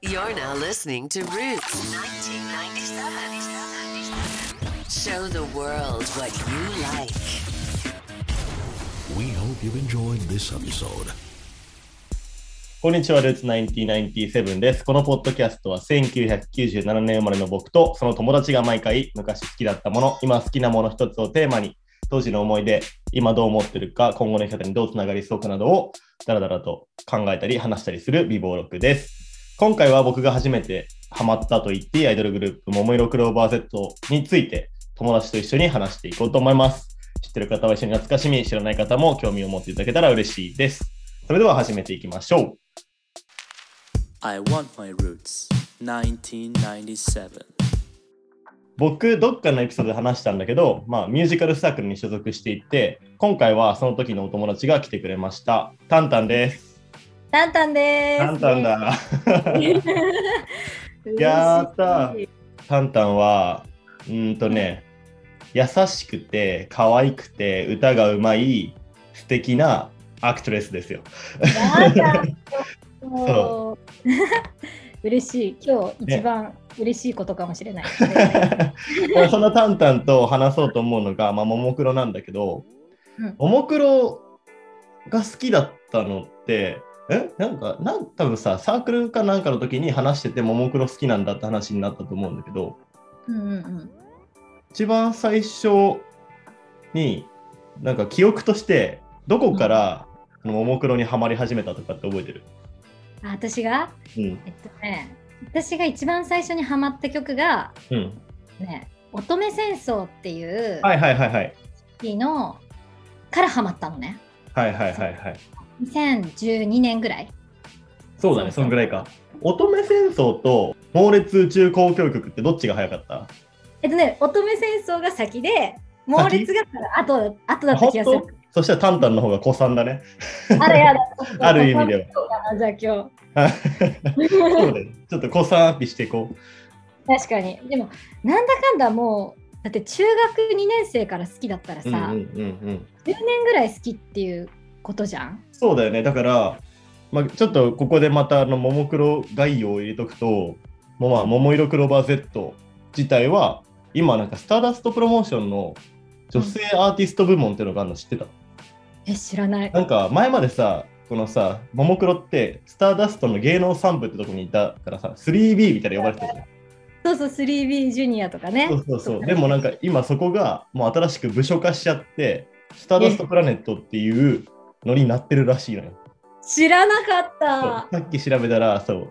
You're now listening to Roots 1997. Show the world what you like. We hope you've enjoyed this episode. こんにちは、ルーツ1997です。このポッドキャストは1997年生まれの僕とその友達が毎回昔好きだったもの、今好きなもの一つをテーマに当時の思い出、今どう思ってるか、今後の生き方にどうつながりそうかなどをダラダラと考えたり話したりする美貌録です。今回は僕が初めてハマったと言っていいアイドルグループ、ももいろクローバー Z について友達と一緒に話していこうと思います。知ってる方は一緒に懐かしみ、知らない方も興味を持っていただけたら嬉しいです。それでは始めていきましょう。I want my roots 1997僕、どっかのエピソードで話したんだけど、まあ、ミュージカルサークルに所属していて、今回はその時のお友達が来てくれました。タンタンです。タンタンです。タンタンだ。やったタンタンは、うーんとね、優しくて、可愛くて、歌がうまい、素敵なアクトレスですよ。やだもう 嬉しい。今日一番嬉しいことかもしれない。そのタンタンと話そうと思うのが、まあ、ももクロなんだけど、うんももクロが好きだったのって、え？なんか、なん多分さ、サークルかなんかの時に話してて、ももクロ好きなんだって話になったと思うんだけど、うんうんうん。一番最初に、なんか記憶として、どこから、ももクロにはまり始めたとかって覚えてる？あ私が？うん。えっとね、私が一番最初にハマった曲がうん。ね、乙女戦争っていうはいはいはいはい。日のからハマったのね。はいはいはいはい。2012年ぐらい。そうだね、そうそうんそぐらいか。乙女戦争と猛烈宇宙交響曲ってどっちが早かった？えっとね、乙女戦争が先で、猛烈が後後だった気がするそしたらタンタンの方が古参だね。あれやだ。ある意味ではじゃあ今 そうだよ。ちょっと古参アピしていこう。日。確かに。でも、なんだかんだもう、だって中学2年生から好きだったらさ、うんうんうんうん。10年ぐらい好きっていうことじゃん？そうだよね。だから、まあ、ちょっとここでまたあのももクロ概要を入れとくと、もうまあ、桃色クローバー Z 自体は、今なんかスターダストプロモーションの女性アーティスト部門っていうのがあるの知ってた、え、知らない。なんか前までさ、このさ、ももクロってスターダストの芸能三部ってとこにいたからさ、3B みたいな呼ばれてたじゃん。そうそう、3B ジュニアとかね。そうそうそう。でもなんか今そこがもう新しく部署化しちゃって、スターダストプラネットっていうのになってるらしいのよ。知らなかった。さっき調べたら、そう、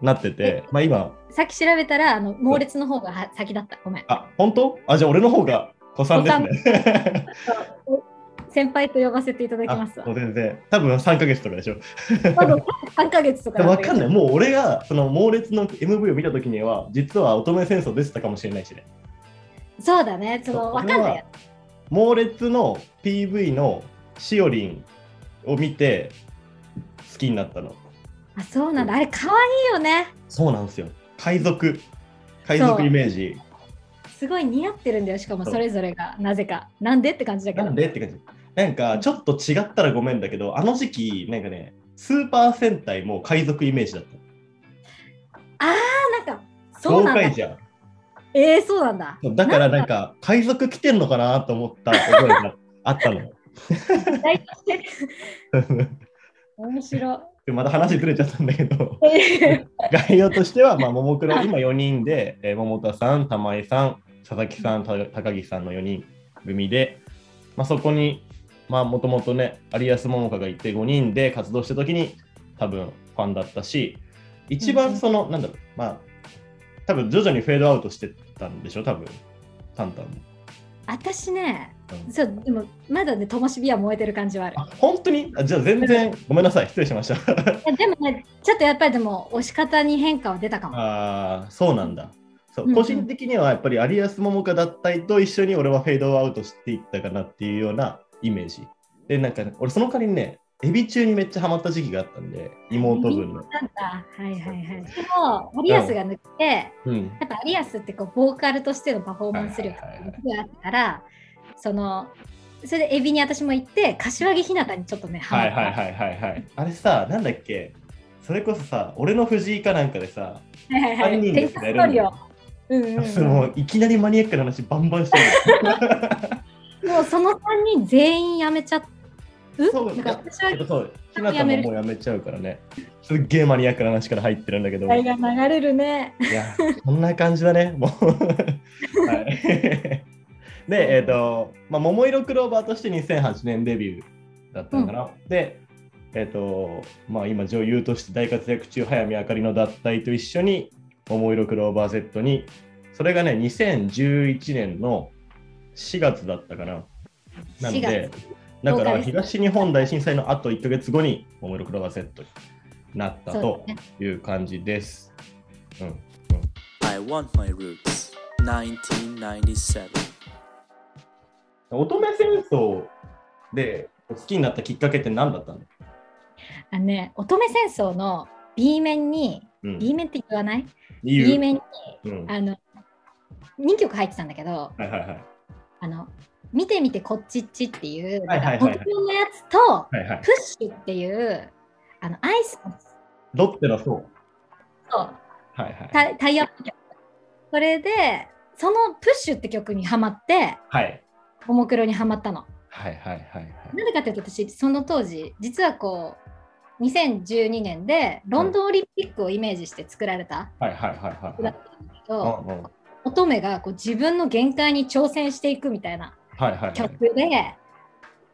なってて、まあ今、さっき調べたら、あの猛烈の方がは先だった。ごめん。あ、本当？あ、じゃあ俺の方が子さんですね。先輩と呼ばせていただきますわあもう。全然。多分3ヶ月とかでしょ。まだ3ヶ月とかわかんない。い。もう俺がその猛烈の MV を見たときには、実は乙女戦争出てたかもしれないしね。そうだね。そのわかんないや猛烈の PV のしおりんを見て好きになったの。あ、そうなんだ。あれ、可愛いよね。そうなんですよ。海賊。海賊イメージ。すごい似合ってるんだよ。しかもそれぞれが。なぜか。なんでって感じだけどなん。でって感じ。なんかちょっと違ったらごめんだけど、あの時期、なんかね、スーパー戦隊も海賊イメージだった。あー、なんか、そうなんだ。じゃん。えー、そうなんだ。だからなんか海賊来てんのかなと思った覚えがあったの。面白でまた話ずれちゃったんだけど、い。概要としては、まあ、ももクロ、今4人で、えー桃田さん、玉井さん、佐々木さん、た高木さんの4人組で、まあ、そこに、まあ、もともとね、有安桃香がいて5人で活動した時に、多分ファンだったし、一番その、なんだろう、まあ、多分徐々にフェードアウトしてたんでしょ、多分タンタンも。私ね、うんそう、でも、まだね、ともしびは燃えてる感じはある。あ、本当に？あじゃあ全然、ごめんなさい、失礼しました。でもね、ちょっとやっぱりでも、押し方に変化は出たかも。ああ、そうなんだ。そううんうん個人的にはやっぱり有安桃香脱退と一緒に俺はフェードアウトしていったかなっていうようなイメージ。で、なんか、俺その代わりにね、エビ中にめっちゃハマった時期があったんで、妹分の。なんだ。はいはいはい。でも、有安が抜けて、うん。やっぱ有安ってこうボーカルとしてのパフォーマンス力はいはいはいはいがあったから、その、それでエビに私も行って、柏木ひなたにちょっとね。はいはいはいはいはい。あれさ、なんだっけ？それこそさ、俺の藤井かなんかでさ、はいはいはい。三人でやるんだよ。うんうんもういきなりマニアックな話バンバンしてる。もうその3人全員辞めちゃう？そうなんか私はそう、ひなたももうやめちゃうからね。すっげえマニアックな話から入ってるんだけど。時代が流れるね。いや、こんな感じだね、もう。はい、で、えっ、と、まあ、桃色クローバーとして2008年デビューだったのかな。で、えっ、と、まあ、今、女優として大活躍中、早見あかりの脱退と一緒に、桃色クローバー Z に、それがね、2011年の4月だったかな。なので4、だから10日です東日本大震災のあと1ヶ月後に、桃色クローバー Z になったという感じです。うん。I want my roots. 1997. 乙女戦争で好きになったきっかけって何だったの、あのね、乙女戦争の B 面に、うん、B 面って言わない ?B 面にうん、はいあの2曲入ってたんだけど、はいはい。あの見てみてこっちっちっていう、はいはいはいのやつと、はいはい、プッシュっていう、あのアイスのロッテのそう。そうはいはい。タイタイアップ曲。それで、そのプッシュって曲にハマって、はいももクロにハマったの。はいはいはいはい。なぜかというと私、その当時、実はこう、2012年でロンドンオリンピックをイメージして作られたはいはいはいはい曲だったんだけど、乙女がこう自分の限界に挑戦していくみたいなはいはいはい。曲で、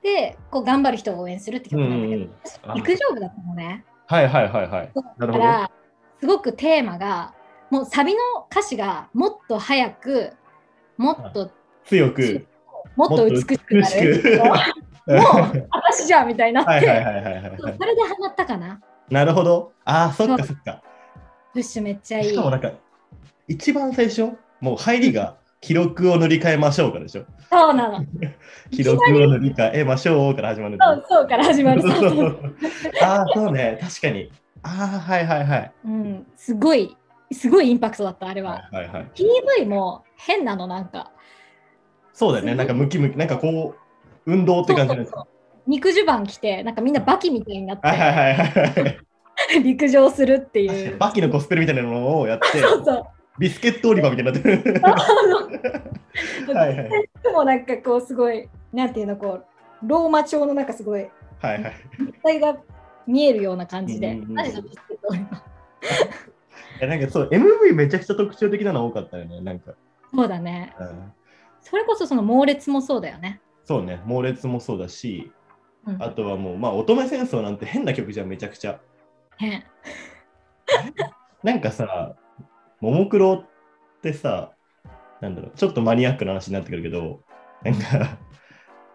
で、こう頑張る人を応援するって曲なんだけど、うんうんあ陸上部だったのね。はいはいはいはい。だから、すごくテーマが、もうサビの歌詞がもっと早く、もっと、強く、もっと美しくなる？くもう、私じゃんみたいになって、それでハマったかな？なるほど。ああ、そっかそっか。プッシュめっちゃいい。しかもなんか、一番最初、もう入りが記録を塗り替えましょうからでしょ。そうなの。記録を塗り替えましょうから始まるそうそうから始まる。ああ、そうね、確かに。ああ、はいはいはい。うん、すごい、すごいインパクトだった、あれは。はいはいはい。PV も変なの、なんか。そうだよね、なんかムキムキ、なんかこう、運動って感じなんですそうそうそう肉襦袢着て、なんかみんなバキみたいになっはいはいはいはい。て、陸上するっていう。バキのコスプレみたいなのをやって、そうそう。ビスケット売り場みたいになってる。はいはいでもなんかこうすごい、なんていうの、こう、ローマ調のなんかすごい、はいはい。立体が見えるような感じで。うんビスケット売り場え なんかそう、MV めちゃくちゃ特徴的なの多かったよね、なんか。そうだね。うんそれこそその猛烈もそうだよね。そうね、猛烈もそうだし、うん、あとはもう、まあ、乙女戦争なんて変な曲じゃん、めちゃくちゃ。変。なんかさ、ももクロってさ、なんだろう、ちょっとマニアックな話になってくるけど、なんか、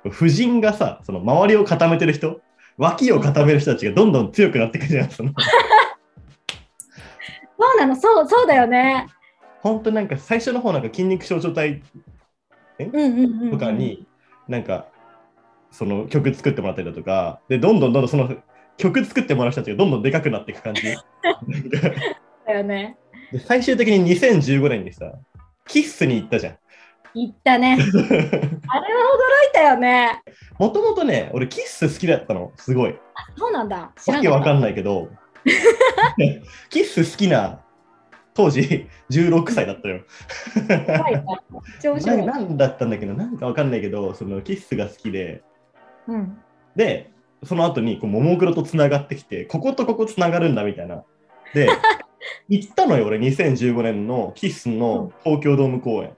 婦人がさ、その周りを固めてる人、脇を固める人たちがどんどん強くなってくるじゃん。その そうなの、そう、そうだよね。本当なんか最初の方なんか筋肉少女隊うんうんうん、うん。とかに、なんか、その曲作ってもらったりだとか、で、どんどんどんどんその曲作ってもらう人たちがどんどんでかくなっていく感じ。だよね。で最終的に2015年にさ、キッスに行ったじゃん。言ったね。あれは驚いたよね。もともとね、俺キッス好きだったの、すごい。そうなんだ。知わけわかんないけど、キッス好きな当時 16歳だったよ。た。怖いなめっちゃ面白い。ななんだったんだけど、なんかわかんないけど、そのキッスが好きで、うん。で、その後にこうももクロとつながってきて、こことここつながるんだみたいな。で、行ったのよ、俺、2015年のキッスの東京ドーム公演。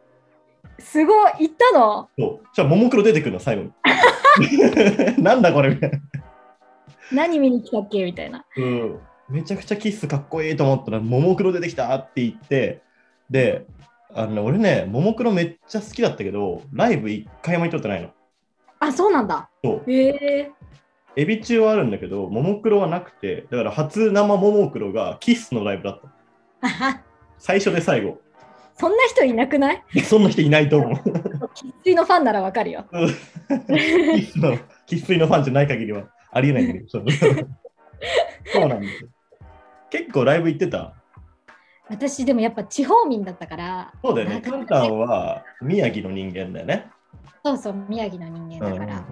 すごい。行ったの？そう。じゃあ、ももクロ出てくるの、最後に。なんだこれみたいな。何見に来たっけ？みたいな。うん。めちゃくちゃキッスかっこいいと思ったら、ももクロ出てきたって言って、で、あのね俺ね、ももクロめっちゃ好きだったけど、ライブ一回も行ったことないの。あ、そうなんだ。そう。へえエビ中はあるんだけど、ももクロはなくて、だから初生ももクロがキッスのライブだった。最初で最後。そんな人いなくない？そんな人いないと思う。生粋のファンならわかるよ。キッスの、生粋のファンじゃない限りはありえないんだけど。そう そうなんですよ。結構ライブ行ってた？私でもやっぱ地方民だったから、そうだよね。カンタンは宮城の人間だよね。そうそう、宮城の人間だから。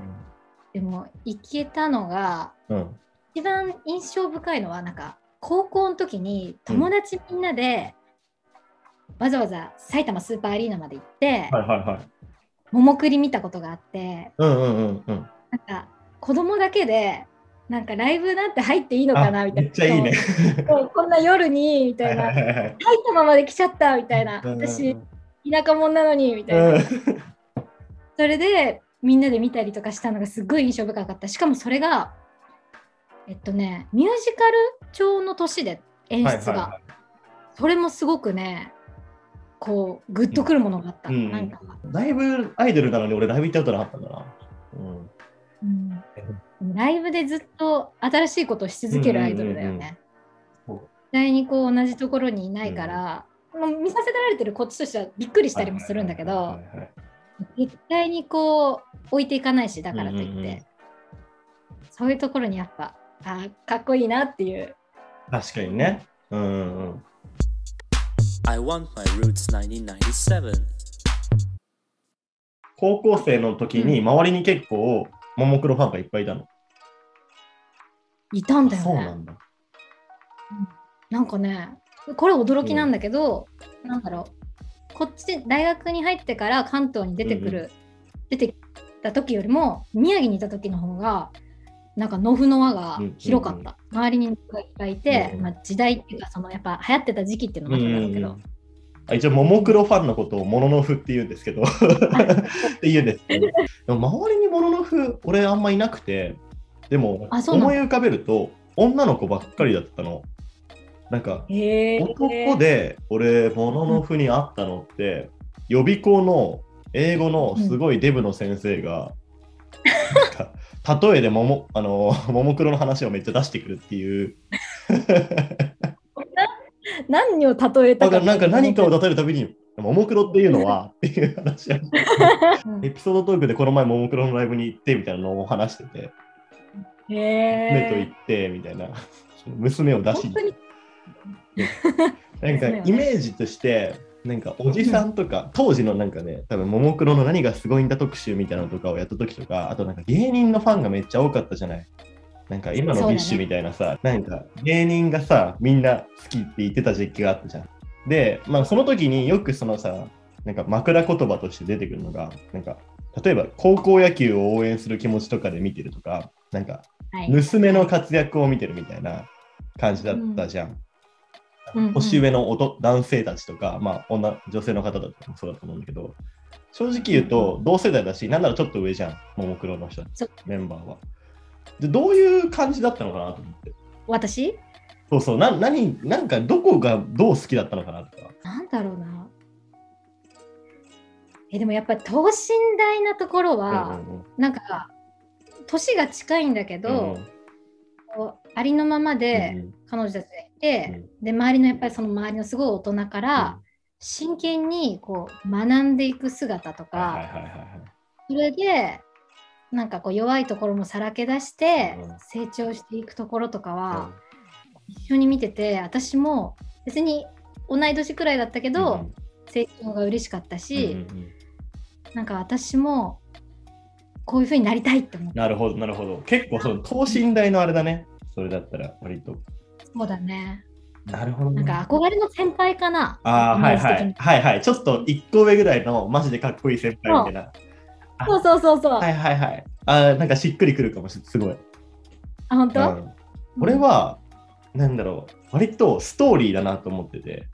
でも行けたのが、うん。うん。一番印象深いのは、なんか、高校の時に友達みんなで、わざわざ埼玉スーパーアリーナまで行って、はいはいはい。桃栗見たことがあってうんうんうんうん。なんか子供だけでなんかライブなんて入っていいのかなあみたいな。めっちゃいいね。こんな夜にみたはいいな。はいはいはい。埼玉まで来ちゃったみたいな。私田舎者なのにみたいな、それでみんなで見たりとかしたのがすっごい印象深かった。しかもそれがえっとねミュージカル調の年で演出が、それもすごくねこうグッとくるものがあった、うんなんか、だいぶアイドルなのに俺ライブ行ったことなかったんだな。ライブでずっと新しいことをし続けるアイドルだよね。絶対にこう同じところにいないから、もう見させられてるこっちとしてはびっくりしたりもするんだけど絶対にこう置いていかないしだからといって、うんうんうんそういうところにやっぱあーかっこいいなっていう確かにね。うんうんうん。I want my roots 1997. 高校生の時に周りに結構、ももクロファンがいっぱいいたの。いたんだよね。そうなんだ。なんかねこれ驚きなんだけど、なんだろう。こっち大学に入ってから関東に出てくる、出てきた時よりも宮城にいた時の方がなんか野フの輪が広かった、周りに人がいっぱいいて、うんまあ、時代っていうかそのやっぱ流行ってた時期っていうのもあったんだけど、うんあ一応、ももクロファンのことをモノノフって言うんですけど、って言うんですけど、でも周りにモノノフ、俺あんまいなくて、でも思い浮かべると、女の子ばっかりだったの。なんか、男で俺、モノノフに会ったのって、予備校の英語のすごいデブの先生が、なんか 例えでももあのももクロの話をめっちゃ出してくるっていう。何を例えたか。なんか何かを例えるたびに、ももクロっていうのはっていう話エピソードトークでこの前ももクロのライブに行ってみたいなのを話してて、娘と行へってみたいな、娘を出しに。なんかイメージとして、なんかおじさんとか、当時のなんかね、多分ももクロの何がすごいんだ特集みたいなのとかをやった時とか、あとなんか芸人のファンがめっちゃ多かったじゃない。なんか今の BiSH みたいなさ、なんか芸人がさ、みんな好きって言ってた時期があったじゃん。で、まあその時によくそのさ、なんか枕言葉として出てくるのが、なんか例えば高校野球を応援する気持ちとかで見てるとか、なんかはい娘の活躍を見てるみたいな感じだったじゃん。うんうん年上のおと男性たちとか、まあ、女女性の方だとかもそうだと思うんだけど、正直言うと同世代だし、なんならちょっと上じゃん、ももクロの人メンバーは。で、どういう感じだったのかなと思って。私？そうそう、な何なんかどこがどう好きだったのかなとか。なんだろうな。えでもやっぱり等身大なところは、うんうんなんか年が近いんだけど、うんこうありのままでうん彼女たちがいて、で周りのやっぱりその周りのすごい大人から、真剣にこう学んでいく姿とか。それでなんかこう弱いところもさらけ出してうん成長していくところとかは、一緒に見てて私も別に同い年くらいだったけど、うん。成長が嬉しかったし、うんうんうんなんか私もこういう風になりたいって思ってなるほど、なるほど。結構その等身大のあれだね。それだったら割と。そうだねなるほど、ね。なんか憧れの先輩かなあはいはい。はいはい。ちょっと一個上ぐらいのマジでかっこいい先輩みたいな。そうそうそうそう、はいはいはい。あーなんかしっくりくるかもしれない。すごい。あ本当、うん、俺は、なんだろう、割とストーリーだなと思ってて、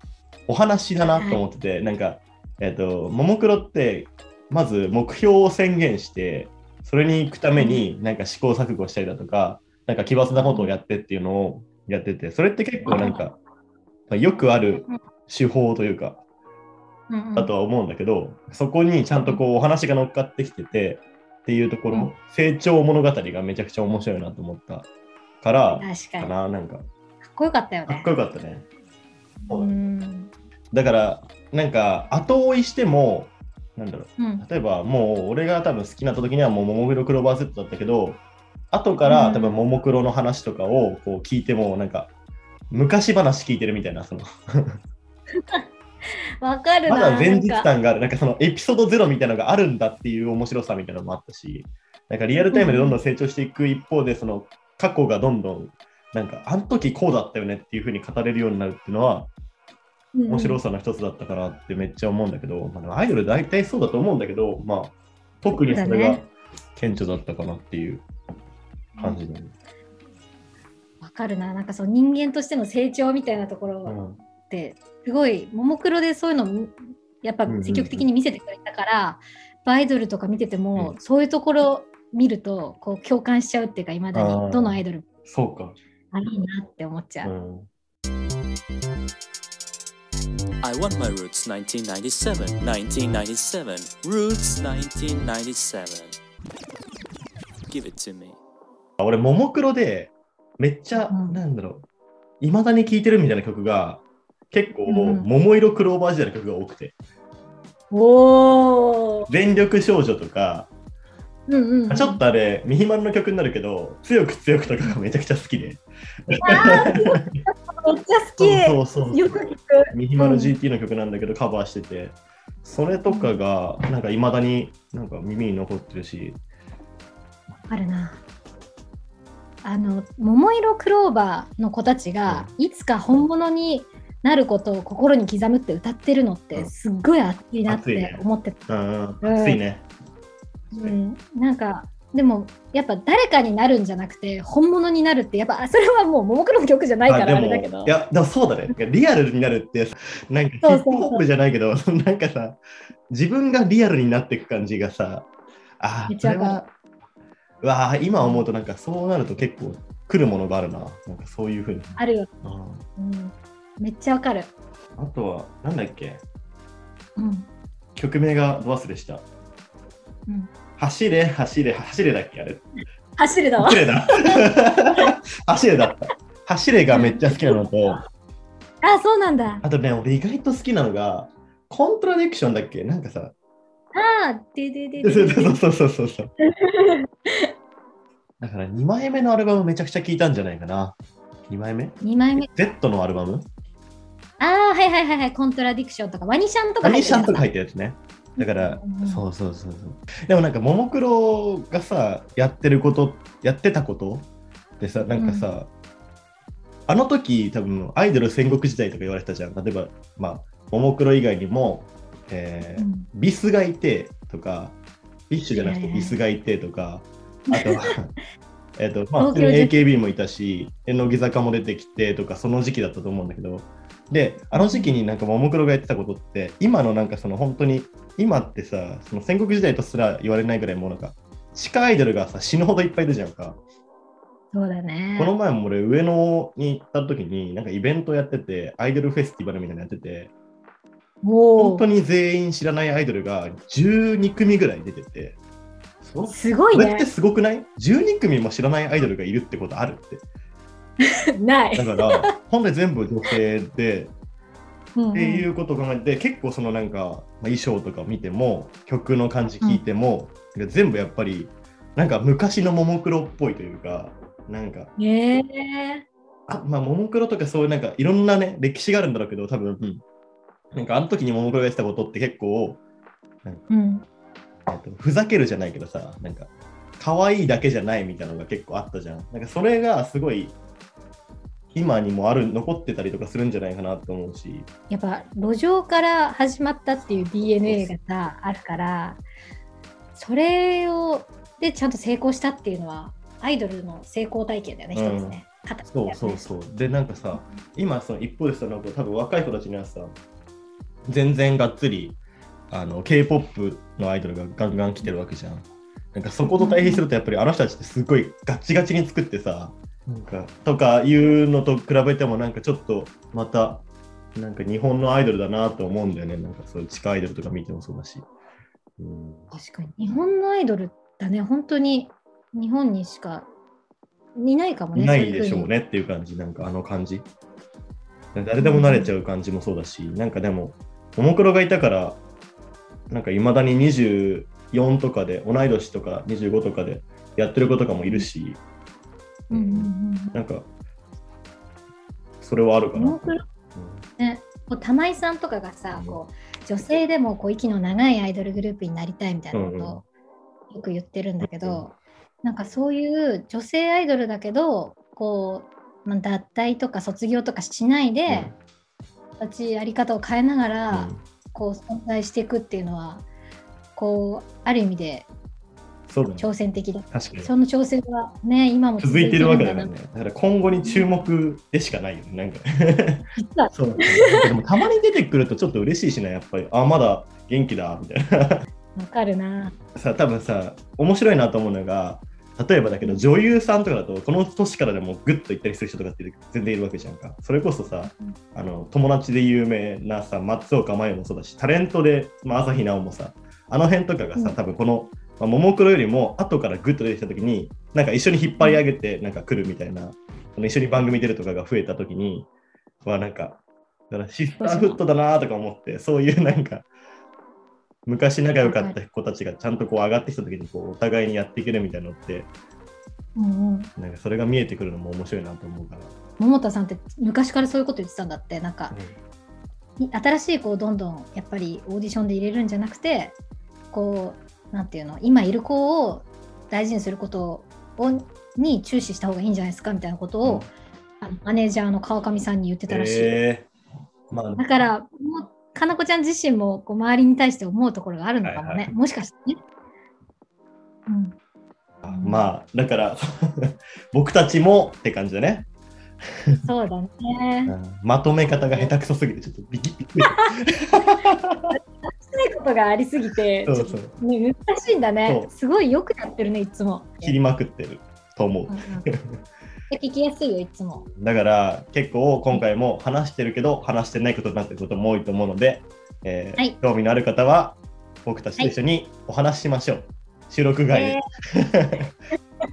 お話だなと思ってて、なんか、えっ、と、ももクロって、まず目標を宣言して、それに行くためになんか試行錯誤したりだとか、なんか奇抜なことをやってっていうのをやってて、それって結構なんか、まあよくある手法というか、うんうん。だとは思うんだけど、そこにちゃんとこうお話が乗っかってきててっていうところ、うん。成長物語がめちゃくちゃ面白いなと思ったから、確かな、なんか、っこよかったよね。かっこよかったね。うん。だから、なんか、後追いしても、なんだろう、うん。例えばもう俺が多分好きになった時にはもうももクロクローバーセットだったけど、後からうん。多分ももクロの話とかをこう聞いても、なんか、昔話聞いてるみたいな、その。わかるなまだ前日感がある、なんかそのエピソードゼロみたいなのがあるんだっていう面白さみたいなのもあったし、なんかリアルタイムでどんどん成長していく一方で、その過去がどんどんなんかあの時こうだったよねっていうふうに語れるようになるっていうのは面白さの一つだったかなってめっちゃ思うんだけど、まあでもアイドル大体そうだと思うんだけど、まあ、特にそれが顕著だったかなっていう感じだね。わかるな、なんかそう人間としての成長みたいなところうん。って、すごい、ももクロでそういうの、やっぱ積極的に見せてくれたから、アイドルとか見てても、うん。そういうところ見ると、こう共感しちゃうっていうか、いまだに、どのアイドルもそうか。あいいなって思っちゃう。うん I want my roots 1997 1997 Roots 1997 Give it to me. 俺、ももクロでめっちゃ、うん。なんだろう、いまだに聴いてるみたいな曲が、結構、うん。桃色クローバー時代の曲が多くて、おー。全力少女とか、うんうんうん、ちょっとあれ、ミヒマルの曲になるけど、強く強くとかがめちゃくちゃ好きで。めっちゃ好き。そうそうよく聞く。ミヒマル GT の曲なんだけど、カバーしてて、それとかが、なんかいまだになんか耳に残ってるし、あるな。あの桃色クローバーの子たちがいつか本物になることを心に刻むって歌ってるのってうん。すっごい熱いなっ熱いね。て思ってた。うん、うん。熱いね。うん、なんかでもやっぱ誰かになるんじゃなくて本物になるってやっぱそれはもうももクロの曲じゃないからあれだけどい。や、でもそうだね。リアルになるって、なんかヒップホップじゃないけど、なんかさ、自分がリアルになっていく感じがさ、あそれは、うわあ、今思うとなんかそうなると結構来るものがあるな。なんかそういうふうに。あるよ、うんうん。めっちゃわかる。あとは、なんだっけ？うん曲名がど忘れした。うん、走れ、走れ、走れだっけあれ。走るだわ走。れだ。走れだった。走れがめっちゃ好きなのと、あそうなんだ。あとね、俺意外と好きなのが、コントラディクションだっけ？なんかさ、ああででででそうでそうそうそうそう。だから2枚目のアルバムめちゃくちゃ聴いたんじゃないかな。2枚目？2枚目。?Z のアルバム？ああはいはいはいはいコントラディクションとかワニシャンとかアニシャンとか入っってるやつね。だからうんうん、そうそうそうそう。でもなんか、ももクロがさ、やってること、やってたことでさ、なんかさ、あの時多分アイドル戦国時代とか言われてたじゃん。例えば、まあ、ももクロ以外にも、えーうん。 BiS がいてとか、 BiSH じゃなくて BiS がいてとか、あとは、えっと、まあ、AKB もいたし、乃木坂も出てきてとか、その時期だったと思うんだけど、で、あの時期になんかももクロがやってたことって、今のなんかその本当に、今ってさ、その戦国時代とすら言われないぐらいもうなんか、地下アイドルがさ、死ぬほどいっぱいいるじゃんか。そうだね。この前も俺、上野に行った時に、なんかイベントやってて、アイドルフェスティバルみたいなのやってて、お本当に全員知らないアイドルが12組ぐらい出てて、そすごいねそれって。すごくない ?12 組も知らないアイドルがいるってことあるって。ない。だから、本来全部女性で、うんうんっていうことを考えて、結構そのなんか、まあ、衣装とか見ても、曲の感じ聞いても、なんか全部やっぱり、なんか昔のももクロっぽいというか、なんか、ねえ。あまあ、ももクロとかそういうなんかいろんなね、歴史があるんだろうけど、多分、うんなんかあの時にももクロがやってたことって結構、うん。えっとふざけるじゃないけどさ、なんか、可愛いだけじゃないみたいなのが結構あったじゃん。なんかそれがすごい、今にもある、残ってたりとかするんじゃないかなと思うし、やっぱ路上から始まったっていう DNA がさあるからそれをでちゃんと成功したっていうのはアイドルの成功体験だよね、うん一つね。そうそうそう。で、なんかさ、今その一方でさ、なんか多分若い子たちにはさ、全然がっつりあの K-POP のアイドルがガンガン来てるわけじゃん。なんかそこと対比するとやっぱりあの人たちってすごいガチガチに作ってさ、なんかとかいうのと比べてもなんかちょっとまたなんか日本のアイドルだなと思うんだよね。なんかそういう地下アイドルとか見てもそうだし。うん、確かに日本のアイドルだね本当に日本にしかいないかもね。いないでしょそうねっていう感じ、なんかあの感じ。誰でも慣れちゃう感じもそうだし、なんかでも、ももクロがいたから、なんかいまだに24とかで、同い年とか25とかでやってる子とかもいるし、うに。うんうんうんなんか、それはあるかな。ね、こう玉井さんとかがさ、こう女性でもこう息の長いアイドルグループになりたいみたいなことをよく言ってるんだけど、なんかそういう女性アイドルだけどこうまあ脱退とか卒業とかしないで、形やり方を変えながら、うん。こう存在していくっていうのはこうある意味でそうだね。挑戦的だ確かに。その挑戦はね今も続いてるわけだからね。だから今後に注目でしかないよね。なんか実はそうだね。でもたまに出てくるとちょっと嬉しいしな、やっぱり。あ、まだ元気だ、みたいな。わかるなさ、多分さ、面白いなと思うのが、例えばだけど女優さんとかだとこの年からでもグッと行ったりする人とかって全然いるわけじゃんかそれこそさあの友達で有名なさ松岡茉優もそうだしタレントで、まあ、朝日奈央もさあの辺とかがさうん多分この、まあ、ももクロよりも後からグッと出てきた時になんか一緒に引っ張り上げてなんか来るみたいなその一緒に番組出るとかが増えた時にはなんかだからシスターフットだなとか思ってそういうなんか昔仲良かった子たちがちゃんとこう上がってきた時にこうお互いにやっていけるみたいなのってうんうん。なんかそれが見えてくるのも面白いなと思うから。桃田さんって昔からそういうこと言ってたんだってなんかい新しい子をどんどんやっぱりオーディションで入れるんじゃなくてこうなんていうの？今いる子を大事にすることをに注視した方がいいんじゃないですかみたいなことを、うん。マネージャーの川上さんに言ってたらしい、えーまあ、だからもうかなこちゃん自身もこう周りに対して思うところがあるのかもね、はいはい。もしかしてね、うん、まあ、だから、僕たちもって感じだね。そうだね。まとめ方が下手くそすぎて、ちょっとビキビキ。ないことがありすぎてそうそうね、難しいんだねすごいよくやってるねいつも切りまくってると思ううん。うん聞きやすいよいつもだから、結構今回も話してるけど、話してないことになってることも多いと思うので、えーはい興味のある方は、僕たちと一緒にお話ししましょう。収録外で。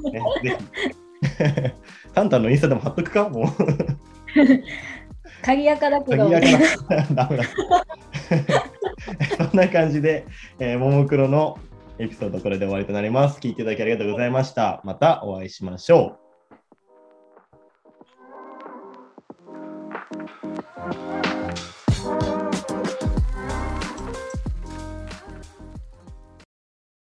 え ね、ぜひ。タンタンのインスタでも貼っとくか？もう。ー鍵垢だけど鍵やからダメだ。そんな感じで、えー、ももクロのエピソードこれで終わりとなります。聞いていただきありがとうございました。またお会いしましょう。